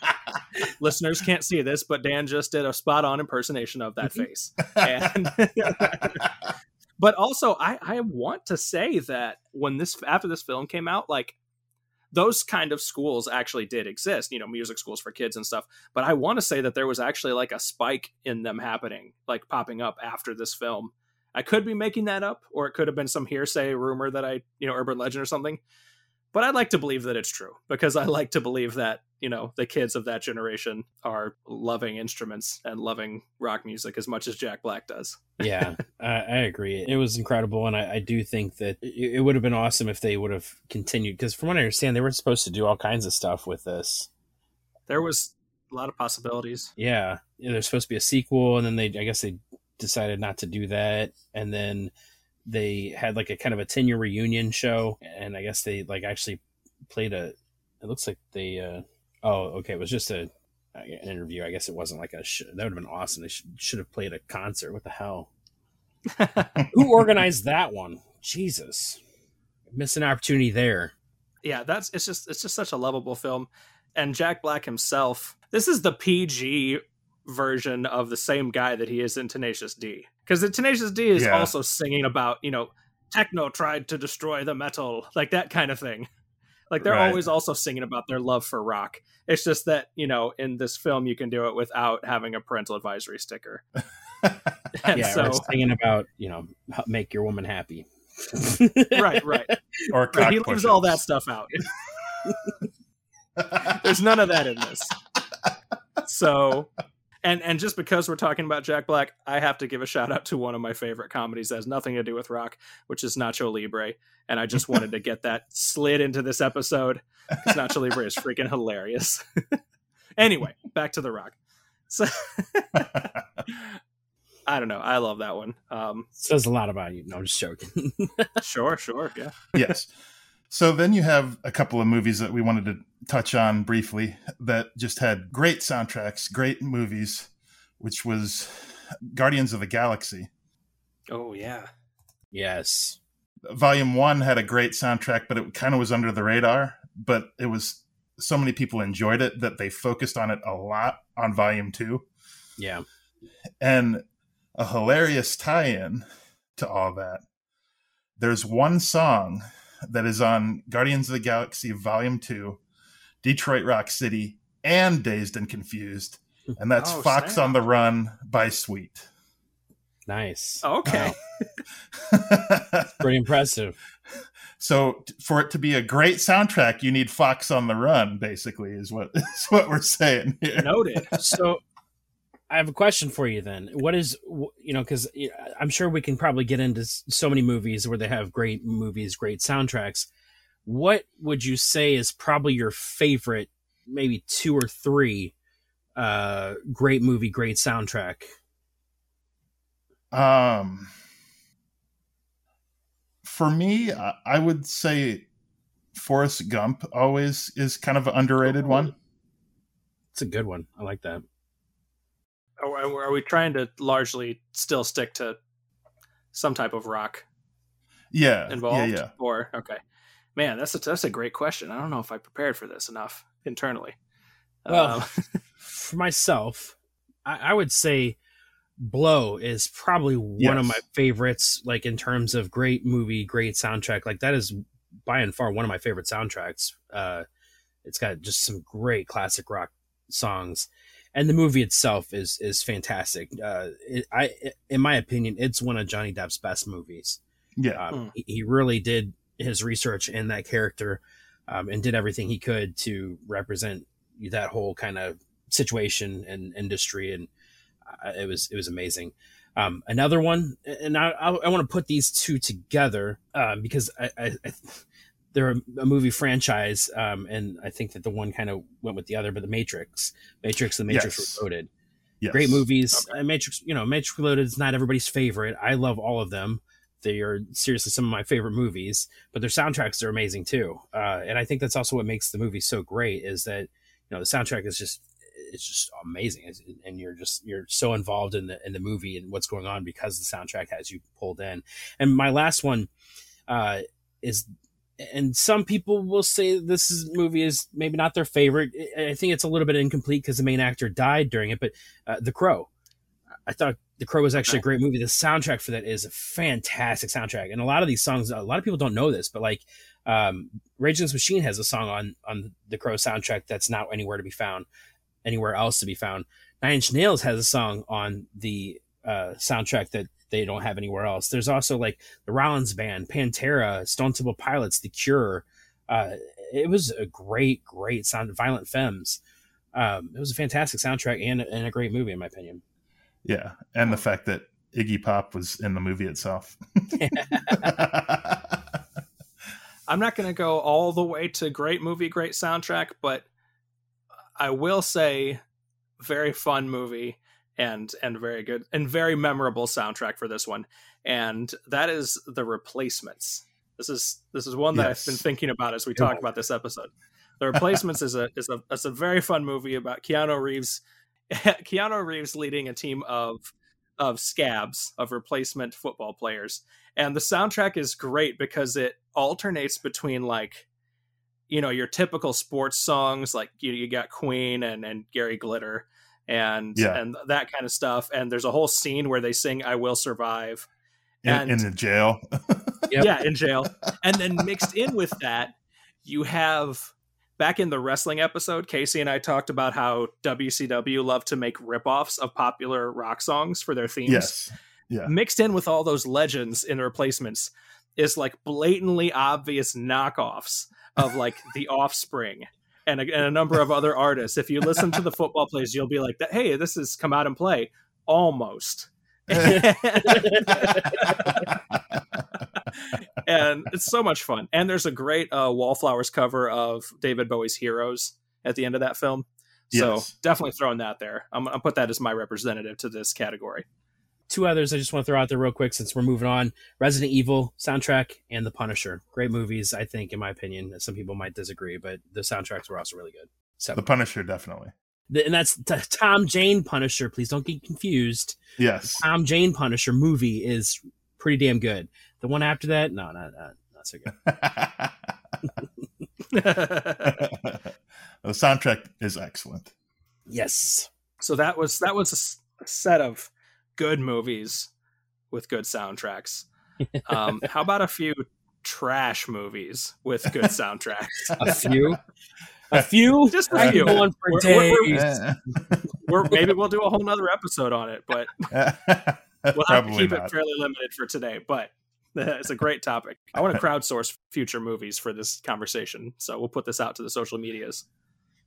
listeners can't see this, but Dan just did a spot on impersonation of that mm-hmm. face. And but also I, I want to say that when this after this film came out, like those kind of schools actually did exist, you know, music schools for kids and stuff. But I want to say that there was actually like a spike in them happening, like popping up after this film. I could be making that up, or it could have been some hearsay rumor that I, you know, urban legend or something. But I'd like to believe that it's true because I like to believe that, you know, the kids of that generation are loving instruments and loving rock music as much as Jack Black does. yeah, I, I agree. It was incredible, and I, I do think that it, it would have been awesome if they would have continued. Because from what I understand, they were supposed to do all kinds of stuff with this. There was a lot of possibilities. Yeah, yeah there's supposed to be a sequel, and then they, I guess, they decided not to do that, and then they had like a kind of a ten year reunion show, and I guess they like actually played a. It looks like they. uh Oh, okay. It was just a an interview. I guess it wasn't like a. Sh- that would have been awesome. They should, should have played a concert. What the hell? Who organized that one? Jesus, missed an opportunity there. yeah, that's it's just it's just such a lovable film. And Jack Black himself, this is the PG version of the same guy that he is in Tenacious D. Because the Tenacious D is Yeah. also singing about, you know, techno tried to destroy the metal, like that kind of thing. Like they're Right. always also singing about their love for rock. It's just that, you know, in this film you can do it without having a parental advisory sticker. And yeah, so or singing about you know make your woman happy. right, right. or right. He cock leaves all that stuff out. There's none of that in this. So, and and just because we're talking about Jack Black, I have to give a shout out to one of my favorite comedies that has nothing to do with rock, which is Nacho Libre. And I just wanted to get that slid into this episode because Nacho Libre is freaking hilarious. anyway, back to the rock. So, I don't know. I love that one. Um, Says a lot about you. No, I'm just joking. sure, sure, yeah. yes. So then you have a couple of movies that we wanted to touch on briefly that just had great soundtracks, great movies, which was Guardians of the Galaxy. Oh yeah. yes. Volume 1 had a great soundtrack, but it kind of was under the radar, but it was so many people enjoyed it that they focused on it a lot on Volume 2. Yeah. and a hilarious tie-in to all that. There's one song that is on Guardians of the Galaxy Volume 2, Detroit Rock City, and Dazed and Confused, and that's Oh, Fox snap. on the Run by Sweet. Nice. Oh, okay. Pretty impressive. so for it to be a great soundtrack, you need Fox on the Run. Basically, is what is what we're saying here. Noted. So I have a question for you then. What is you know because I'm sure we can probably get into so many movies where they have great movies, great soundtracks. What would you say is probably your favorite, maybe two or three, uh, great movie, great soundtrack? Um, for me, I I would say Forrest Gump always is kind of an underrated one. It's a good one. I like that. Are, are we trying to largely still stick to some type of rock Yeah, involved? yeah, yeah. Or okay, man, that's a that's a great question. I don't know if I prepared for this enough internally. Well, Um, for myself, I, I would say Blow is probably one of my favorites, like in terms of great movie, great soundtrack. Like that is by and far one of my favorite soundtracks. Uh, it's got just some great classic rock songs, and the movie itself is is fantastic. Uh, it, I, in my opinion, it's one of Johnny Depp's best movies. yeah. Um, Hmm. he, he really did his research in that character um, and did everything he could to represent that whole kind of situation and industry. And uh, it was it was amazing. Um, another one, and I, I, I want to put these two together um, because I, I, I they're a, a movie franchise, um, and I think that the one kind of went with the other. But the Matrix, Matrix, the Matrix Yes. Reloaded Yes. great movies. Uh, Matrix, you know, Matrix Reloaded is not everybody's favorite. I love all of them. They are seriously some of my favorite movies, but their soundtracks are amazing too. Uh, and I think that's also what makes the movie so great is that you know the soundtrack is just it's just amazing, It's- and you're just you're so involved in the in the movie and what's going on because the soundtrack has you pulled in. And my last one uh, is and some people will say this is, movie is maybe not their favorite. I think it's a little bit incomplete because the main actor died during it, but uh, The Crow. I thought The Crow was actually a great movie. The soundtrack for that is a fantastic soundtrack, and a lot of these songs, a lot of people don't know this, but like um, Rage Against the Machine has a song on on the Crow soundtrack that's not anywhere to be found, anywhere else to be found. Nine Inch Nails has a song on the uh, soundtrack that they don't have anywhere else. There's also like the Rollins Band, Pantera, Stone Temple Pilots, The Cure. Uh, it was a great, great sound. Violent Femmes. Um, it was a fantastic soundtrack and, and a great movie, in my opinion. Yeah, and the oh. fact that Iggy Pop was in the movie itself. I'm not going to go all the way to great movie, great soundtrack, but I will say very fun movie and and very good and very memorable soundtrack for this one. And that is The Replacements. This is this is one that Yes. I've been thinking about as we talk about this episode. The Replacements is a is a is a very fun movie about Keanu Reeves Keanu Reeves leading a team of of scabs of replacement football players and the soundtrack is great because it alternates between like you know your typical sports songs like you, you got queen and and gary glitter and Yeah. and that kind of stuff and there's a whole scene where they sing i will survive And- in the jail. Yeah in jail and then mixed in with that you have back in the wrestling episode casey and i talked about how wcw loved to make ripoffs of popular rock songs for their themes yes. Yeah. mixed in with all those legends in the replacements is like blatantly obvious knockoffs of like the offspring and a, and a number of other artists if you listen to the football plays you'll be like hey this has come out and play almost and it's so much fun and there's a great uh, wallflowers cover of david bowie's heroes at the end of that film so Yes. definitely throwing that there i'm gonna put that as my representative to this category Two others I just want to throw out there real quick since we're moving on Resident Evil soundtrack and The Punisher. Great movies, I think, in my opinion. Some people might disagree, but the soundtracks were also really good. So, The Punisher, definitely. and that's t- Tom Jane Punisher. Please don't get confused. Yes. Tom Jane Punisher movie is pretty damn good. The one after that, no, not not, not so good. the soundtrack is excellent. Yes, so that was that was a set of good movies with good soundtracks um how about a few trash movies with good soundtracks a few. a few. Just a I few. could go on for We're- we're- We're, maybe we'll do a whole nother episode on it, but we'll have to keep not. it fairly limited for today. But it's a great topic. I want to crowdsource future movies for this conversation, so we'll put this out to the social medias.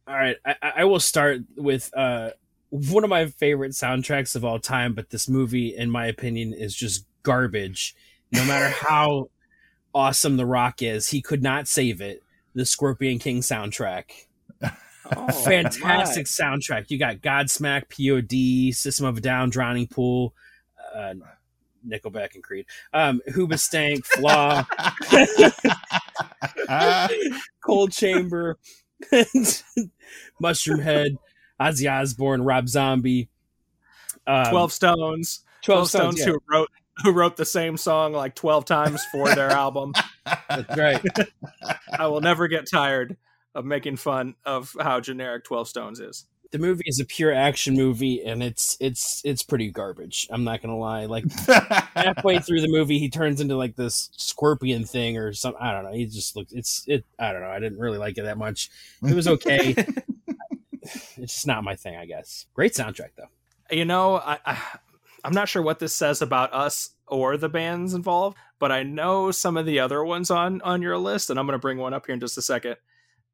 All right, I, I will start with uh, one of my favorite soundtracks of all time, but this movie, in my opinion, is just garbage. No matter how awesome The Rock is, he could not save it. The Scorpion King soundtrack. Oh, Fantastic soundtrack. You got Godsmack, POD, System of a Down, Drowning Pool, uh, Nickelback and Creed, um, Hoobastank, Flaw, Cold Chamber, Mushroom Head, Ozzy Osbourne, Rob Zombie. Um. Twelve Stones. 12 Twelve Stones yeah. who wrote who wrote the same song like twelve times for their album. That's right. I will never get tired of making fun of how generic Twelve Stones is. The movie is a pure action movie, and it's it's it's pretty garbage. I'm not gonna lie. Like halfway through the movie, he turns into like this scorpion thing or something. I don't know. He just looks. It's it. I don't know. I didn't really like it that much. It was okay. it's just not my thing. I guess. Great soundtrack though. you know I, I i'm not sure what this says about us or the bands involved but i know some of the other ones on on your list and i'm going to bring one up here in just a second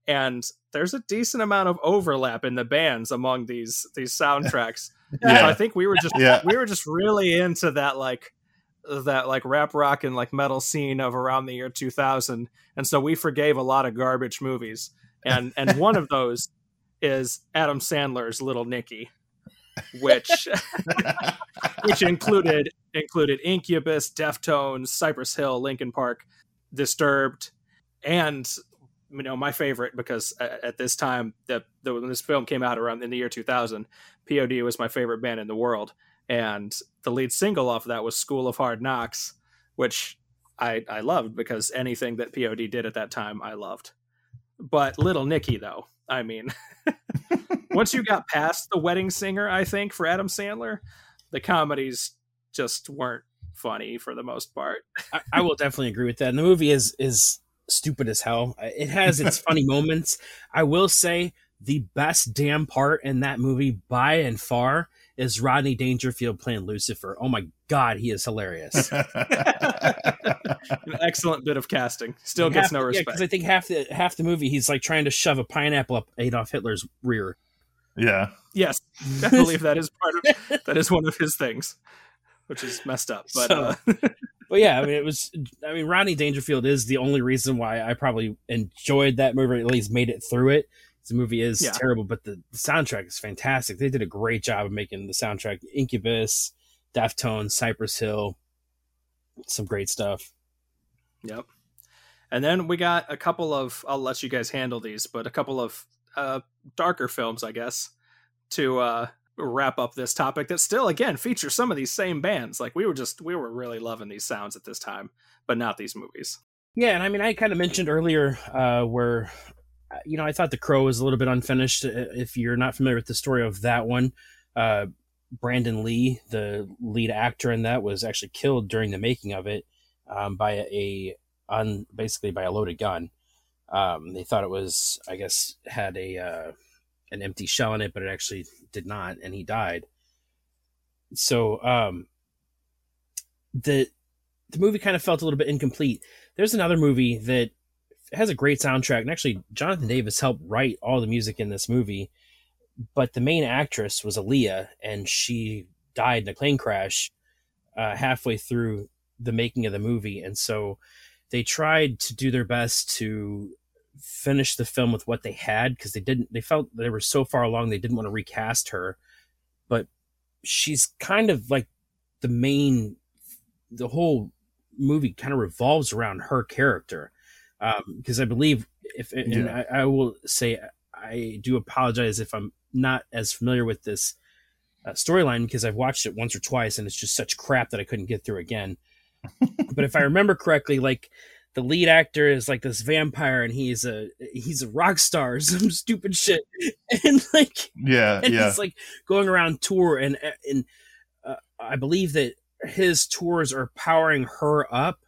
and there's a decent amount of overlap in the bands among these these soundtracks. So i think we were just yeah. we were just really into that like that like rap rock and like metal scene of around the year 2000 and so we forgave a lot of garbage movies. And and one of those is adam sandler's little nicky which which included included incubus deftones cypress hill linkin park disturbed and you know my favorite because at this time that when this film came out around in the year 2000 pod was my favorite band in the world and the lead single off of that was School of Hard Knocks, which I I loved because anything that POD did at that time I loved. But Little Nicky though, I mean, once you got past the wedding singer, I think for Adam Sandler, the comedies just weren't funny for the most part. I, I will definitely agree with that. And the movie is is stupid as hell. It has its funny moments. I will say the best damn part in that movie by and far is Rodney Dangerfield playing Lucifer. Oh my god, he is hilarious. An excellent bit of casting. Still gets no respect. because I think half the half the movie he's like trying to shove a pineapple up Adolf Hitler's rear. yeah. yes, I believe that is part of that is one of his things, which is messed up. But So- uh, But yeah, I mean, it was. I mean, Ronnie Dangerfield is the only reason why I probably enjoyed that movie, at least made it through it. The movie is Yeah. terrible, but the, the soundtrack is fantastic. They did a great job of making the soundtrack. Incubus, Deftones, Cypress Hill, some great stuff. Yep. And then we got a couple of I'll let you guys handle these, but a couple of uh darker films, I guess, to uh wrap up this topic that still again features some of these same bands. Like we were just we were really loving these sounds at this time, but not these movies. Yeah, and I mean, I kind of mentioned earlier uh, where, uh, you know, I thought The Crow was a little bit unfinished. Uh, If you're not familiar with the story of that one, uh, Brandon Lee, the lead actor in that, was actually killed during the making of it um, by a, on basically by a loaded gun. Um, they thought it was, I guess, had a uh, an empty shell in it, but it actually did not, and he died. So um, the the movie kind of felt a little bit incomplete there's another movie that has a great soundtrack and actually jonathan davis helped write all the music in this movie but the main actress was aaliyah and she died in a plane crash uh, halfway through the making of the movie and so they tried to do their best to finish the film with what they had because they didn't they felt they were so far along they didn't want to recast her but she's kind of like the main the whole movie kind of revolves around her character because I believe if and Yeah. I, I will say I do apologize if I'm not as familiar with this uh, storyline because I've watched it once or twice and it's just such crap that I couldn't get through again. but if I remember correctly, like the lead actor is like this vampire and he's a he's a rock star some stupid shit and like Yeah. and Yeah. he's like going around tour and and uh, I believe that his tours are powering her up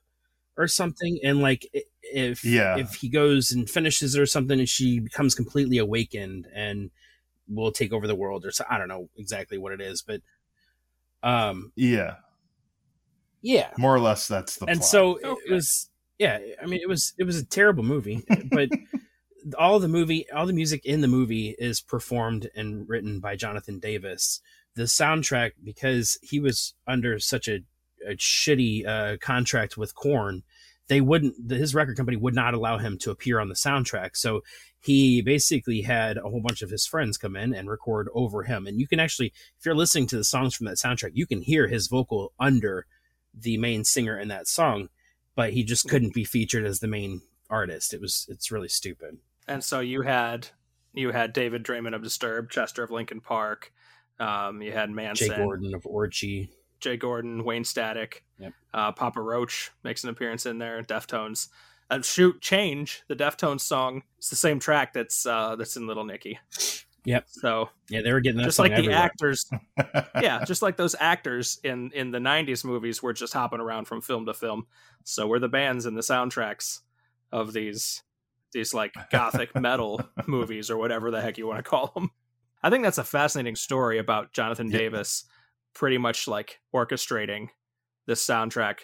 or something and like if Yeah. if he goes and finishes it or something, and she becomes completely awakened and will take over the world, or so I don't know exactly what it is, but um, Yeah, yeah, more or less that's the and plot. so Okay. it was yeah i mean it was it was a terrible movie but all the movie all the music in the movie is performed and written by jonathan davis. The soundtrack because he was under such a, a shitty uh, contract with korn they wouldn't the, his record company would not allow him to appear on the soundtrack. So he basically had a whole bunch of his friends come in and record over him. And you can actually if you're listening to the songs from that soundtrack you can hear his vocal under the main singer in that song, but he just couldn't be featured as the main artist. It was it's really stupid. and so you had you had David Draiman of Disturbed, Chester of Linkin Park, um, you had Manson, Jay Gordon of Orgy. Jay Gordon, Wayne Static, Yep. uh, Papa Roach makes an appearance in there. Deftones, uh, shoot, change the Deftones song. It's the same track that's uh, that's in Little Nicky. Yep. So Yeah, they were getting that just like the everywhere. actors, yeah, just like those actors in in the '90s movies were just hopping around from film to film. So were the bands and the soundtracks of these these like gothic metal movies or whatever the heck you want to call them. I think that's a fascinating story about Jonathan Yeah. Davis, pretty much like orchestrating this soundtrack,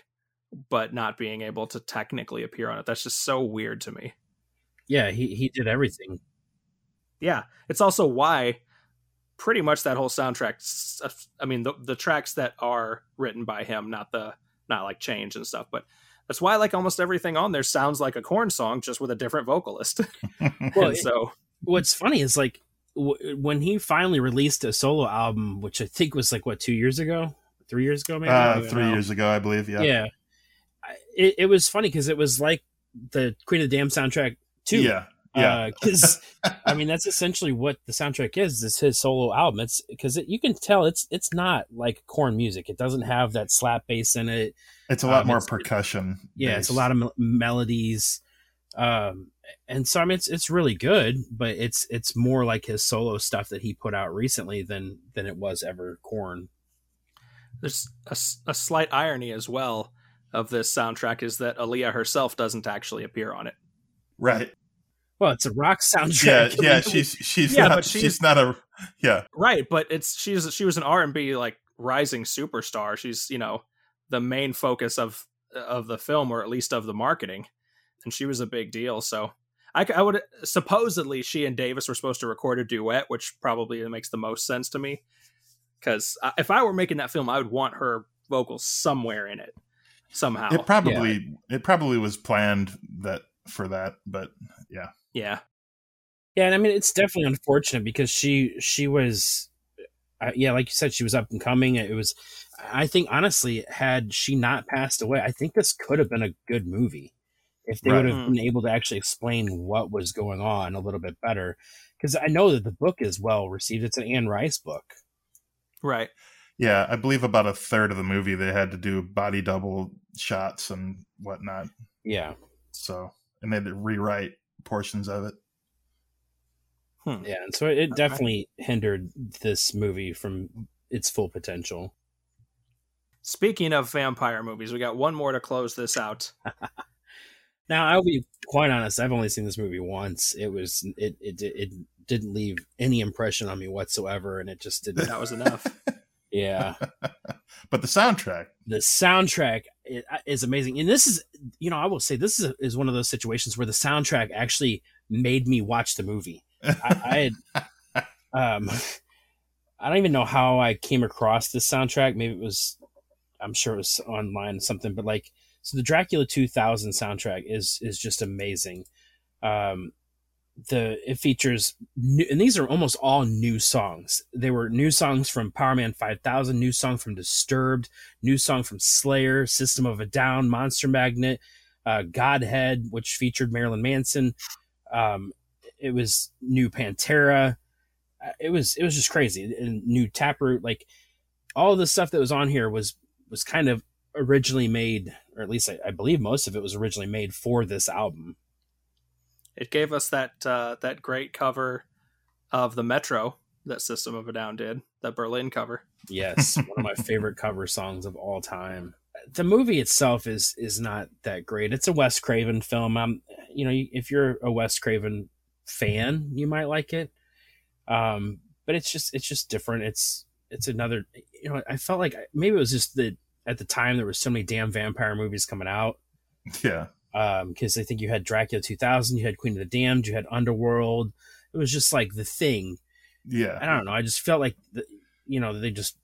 but not being able to technically appear on it. That's just so weird to me. Yeah, he he did everything. Yeah it's also why pretty much that whole soundtrack uh, i mean the, the tracks that are written by him not the not like change and stuff but that's why like almost everything on there sounds like a korn song just with a different vocalist Well, and so What's funny is like w- when he finally released a solo album, which I think was like what two years ago, three years ago, maybe uh, three know. years ago, I believe. Yeah, Yeah, I- it, it was funny because it was like the Queen of the Damned soundtrack too. yeah, yeah. because I mean that's essentially what the soundtrack is. It's his solo album? It's because it, you can tell it's it's not like korn music. It doesn't have that slap bass in it. it's a lot um, more it's- percussion. Yeah, it's a lot of mel- melodies, um, and so I mean it's it's really good, but it's it's more like his solo stuff that he put out recently than than it was ever korn. there's a, a slight irony as well of this soundtrack is that Aaliyah herself doesn't actually appear on it right. Well, it's a rock Yeah, soundtrack. yeah. She's she's Yeah, not but she's, she's- not a yeah right but it's she's she was an r&b like rising superstar she's you know the main focus of of the film or at least of the marketing and she was a big deal so I would supposedly she and davis were supposed to record a duet which probably makes the most sense to me because if i were making that film i would want her vocals somewhere in it somehow It probably it probably was planned that for that, but yeah. Yeah Yeah, and I mean it's definitely unfortunate because she she was, uh, yeah, like you said, she was up and coming. It was, I think honestly, had she not passed away, I think this could have been a good movie if they Right. would have been able to actually explain what was going on a little bit better. Because I know that the book is well received. It's an Anne Rice book. right Yeah, I believe about a third of the movie they had to do body double shots and whatnot. Yeah, So and they had to rewrite portions of it. Hmm. yeah, and so it definitely hindered this movie from its full potential. speaking of vampire movies we got one more to close this out Now, I'll be quite honest. I've only seen this movie once. It was it it it didn't leave any impression on me whatsoever, and it just didn't. that was enough Yeah, but the soundtrack, the soundtrack i- is amazing, and this is you know I will say this is is one of those situations where the soundtrack actually made me watch the movie. I, I had um I don't even know how I came across this soundtrack. Maybe it was I'm sure it was online or something, but like so the Dracula 2000 soundtrack is is just amazing. Um the it features new, and these are almost all new songs. They were new songs from Power Man 5000, new song from Disturbed, new song from Slayer, System of a Down, Monster Magnet, uh, Godhead, which featured Marilyn Manson. Um, it was new Pantera. Uh, It was it was just crazy. And new Taproot, like all the stuff that was on here was was kind of originally made, or at least I, I believe most of it was originally made for this album. It gave us that uh, that great cover of the Metro that System of a Down did, that Berlin cover. Yes, one of my favorite cover songs of all time. the movie itself is is not that great. It's a Wes Craven film. Um, you know, if you're a Wes Craven fan, you might like it. Um, but it's just it's just different. It's it's another. You know, I felt like maybe it was just that at the time there was so many damn vampire movies coming out. Yeah. Um, because I think you had Dracula 2000, you had Queen of the Damned, you had Underworld. It was just like the thing. Yeah. I don't know. I just felt like the, you know they just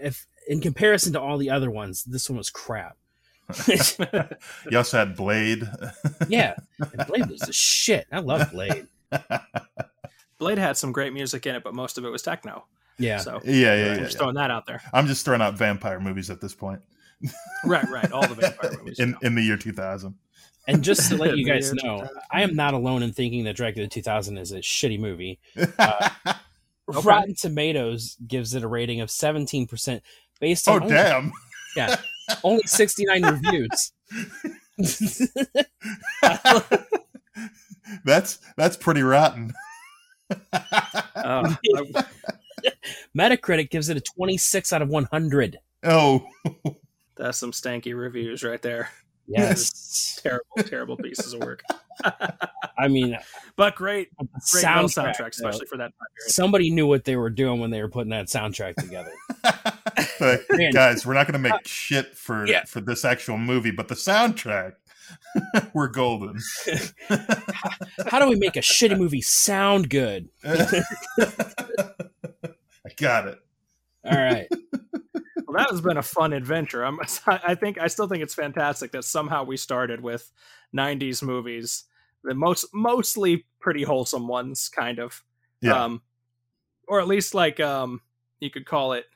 if in comparison to all the other ones, this one was crap. you also had Blade. yeah, and Blade was the shit. I love Blade. Blade had some great music in it, but most of it was techno. Yeah. So yeah, yeah, yeah. just yeah. throwing that out there. I'm just throwing out vampire movies at this point. Right, right. All the vampire movies. in in the year 2000. And just to let you guys know, 2000. I am not alone in thinking that Dracula 2000 is a shitty movie. Uh, Okay. Rotten Tomatoes gives it a rating of 17% based on oh only, damn. yeah, only 69 reviews. that's that's pretty rotten. I- Metacritic gives it a 26 out of 100. oh. That's some stanky reviews right there. Yes. Terrible, terrible pieces of work. I mean, But great, the great well soundtrack, soundtrack, though. especially for that period. somebody knew what they were doing when they were putting that soundtrack together. Like, Man. guys, we're not going to make uh, shit for Yeah. for this actual movie, but the soundtrack, we're golden. How do we make a shitty movie sound good? I got it. All right. Well, that has been a fun adventure. I'm, I think I still think it's fantastic that somehow we started with '90s movies, the most mostly pretty wholesome ones, kind of, Yeah. um, or at least like um, you could call it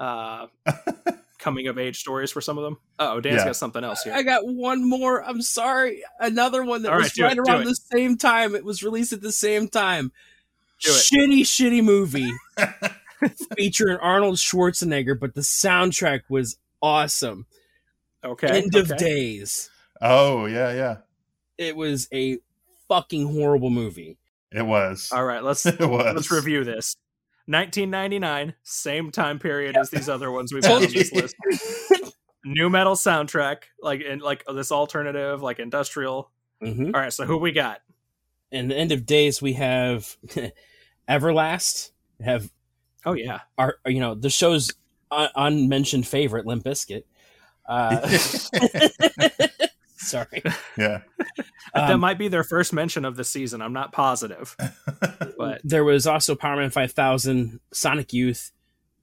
uh, coming of age stories for some of them. Oh, Dan's Yeah. got something else here. I got one more. I'm sorry. Another one that All was right, right it, around the same time. It was released at the same time. Do it. Shitty, shitty movie featuring Arnold Schwarzenegger, but the soundtrack was awesome. Okay, End of. Days. oh yeah, yeah. It was a fucking horrible movie. It was. All right, let's It was. let's review this. 1999, same time period as these other ones we've had on this list. New metal soundtrack, like in like this alternative, like industrial. hmm All right, so who we got? In the End of Days, we have Everlast. Have Oh yeah, our, you know, the show's un- unmentioned favorite, Limp Bizkit. Uh, sorry. yeah. that Um, might be their first mention of the season. I'm not positive, but there was also Power Man 5000, Sonic Youth,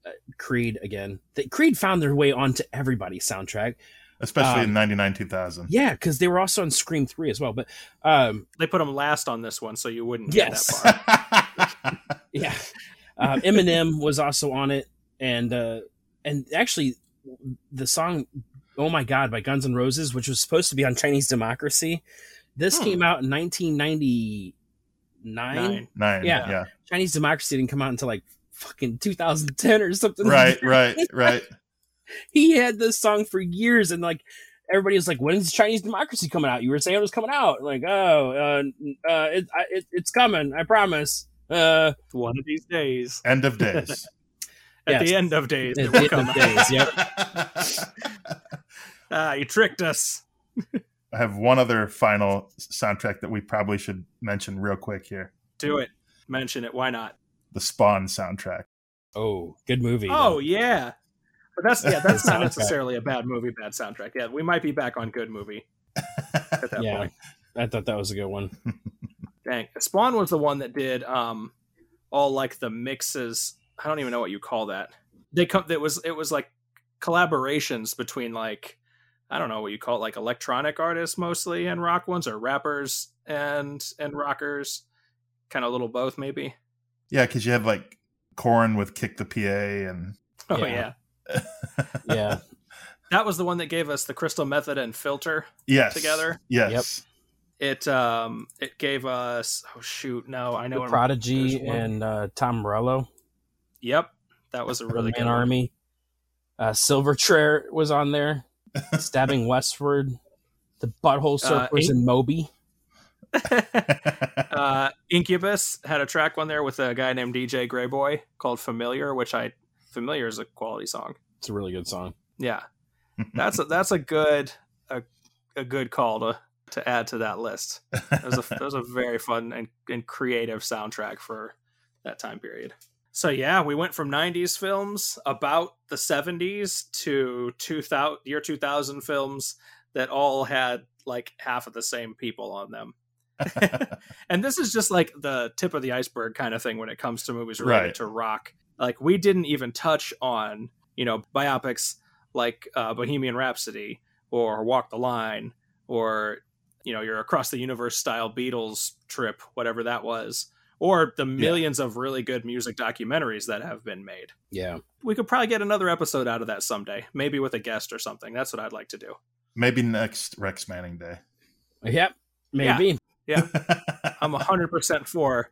uh, Creed again. The, Creed found their way onto everybody's soundtrack. Especially Um, in 99 2000. Yeah, because they were also on Scream 3 as well. But um, they put them last on this one, so you wouldn't get Yes. that far. yeah, uh, Eminem was also on it, and uh, and actually, the song "Oh My God" by Guns N' Roses, which was supposed to be on Chinese Democracy, this Hmm. came out in 1999. Nine. Nine. Yeah. Yeah. Chinese Democracy didn't come out until like fucking 2010 or something. Right, right, right. he had this song for years, and like everybody was like, "When's Chinese Democracy coming out?" You were saying it was coming out. Like, oh, uh, uh, it, I, it, it's coming. I promise. Uh, One of these days, End of days. at Yes. the end of days, At the end come of days, yep. Ah, you tricked us. I have one other final soundtrack that we probably should mention real quick here. Do it. Mention it. Why not? The Spawn soundtrack. oh, good movie. Oh though. yeah, but that's yeah, that's not necessarily a bad movie, bad soundtrack. Yeah, we might be back on good movie at that yeah. point. I thought that was a good one. Dang, Spawn was the one that did um all like the mixes. I don't even know what you call that. They come. It was it was like collaborations between like I don't know what you call it, like electronic artists mostly and rock ones, or rappers and and rockers, kind of little both maybe. Yeah, because you had like Korn with Kick the PA and Oh Yeah. yeah, Yeah, that was the one that gave us the Crystal Method and Filter. yes. Together? Yes. It um it gave us oh shoot no I know the Prodigy and uh, Tom Morello, yep that was a really good Army. Uh, Silverchair was on there. Stabbing Westward. The Butthole Uh, Surfers Ink- and Moby. uh, Incubus had a track on there with a guy named DJ Greyboy called Familiar, which I Familiar is a quality song. It's a really good song. Yeah, that's a, that's a good a, a good call to to add to that list. That was a, it was a very fun and, and creative soundtrack for that time period. So yeah, we went from 90s films about the 70s to 2000 year 2000 films that all had like half of the same people on them. and this is just like the tip of the iceberg kind of thing when it comes to movies related Right. to rock. Like we didn't even touch on, you know, biopics like uh, Bohemian Rhapsody or Walk the Line or you know your across the universe style Beatles trip, whatever that was, or the millions of really good music documentaries that have been made. Yeah. We could probably get another episode out of that someday, maybe with a guest or something. That's what I'd like to do. Maybe next Rex Manning Day. Yep. Maybe. Yeah. I'm 100% for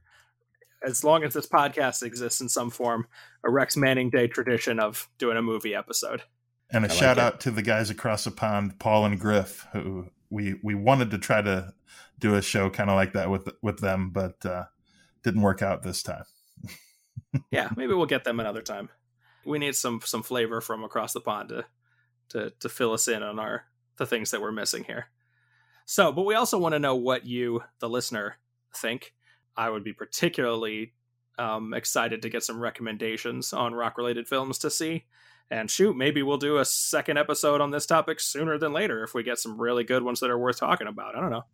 as long as this podcast exists in some form, a Rex Manning Day tradition of doing a movie episode. And a I like shout it. out to the guys across the pond, Paul and Griff, who we we wanted to try to do a show kind of like that with with them, but uh, didn't work out this time. Yeah, maybe we'll get them another time. We need some some flavor from across the pond to to to fill us in on our the things that we're missing here. So, but we also want to know what you, the listener, think. I would be particularly um, excited to get some recommendations on rock related films to see. And shoot, maybe we'll do a second episode on this topic sooner than later if we get some really good ones that are worth talking about. I don't know.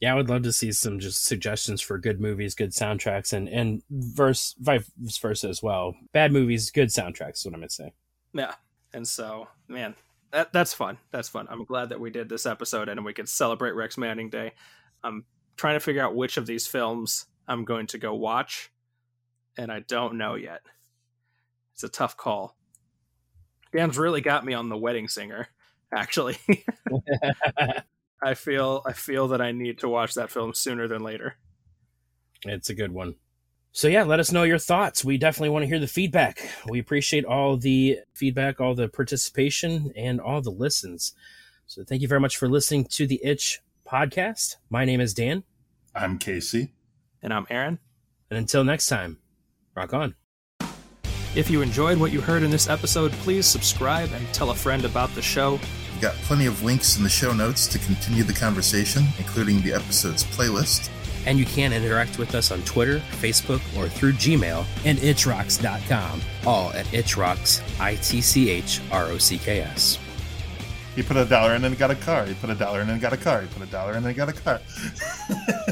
Yeah, I would love to see some just suggestions for good movies, good soundtracks, and and verse vice versa as well. Bad movies, good soundtracks. Is what I'm gonna say. Yeah. And so, man, that that's fun. That's fun. I'm glad that we did this episode and we could celebrate Rex Manning Day. I'm trying to figure out which of these films I'm going to go watch, and I don't know yet. It's a tough call. Dan's really got me on the wedding singer, actually. I feel I feel that I need to watch that film sooner than later. It's a good one. So yeah, let us know your thoughts. We definitely want to hear the feedback. We appreciate all the feedback, all the participation, and all the listens. So thank you very much for listening to the Itch podcast. My name is Dan, I'm Casey. And I'm Aaron. and until next time, rock on. If you enjoyed what you heard in this episode, please subscribe and tell a friend about the show. We've got plenty of links in the show notes to continue the conversation, including the episode's playlist. And you can interact with us on Twitter, Facebook, or through Gmail and itchrocks.com. All at itchrocks, I T C H R O C K S. He put a dollar in and got a car. He put a dollar in and got a car. He put a dollar in and got a car.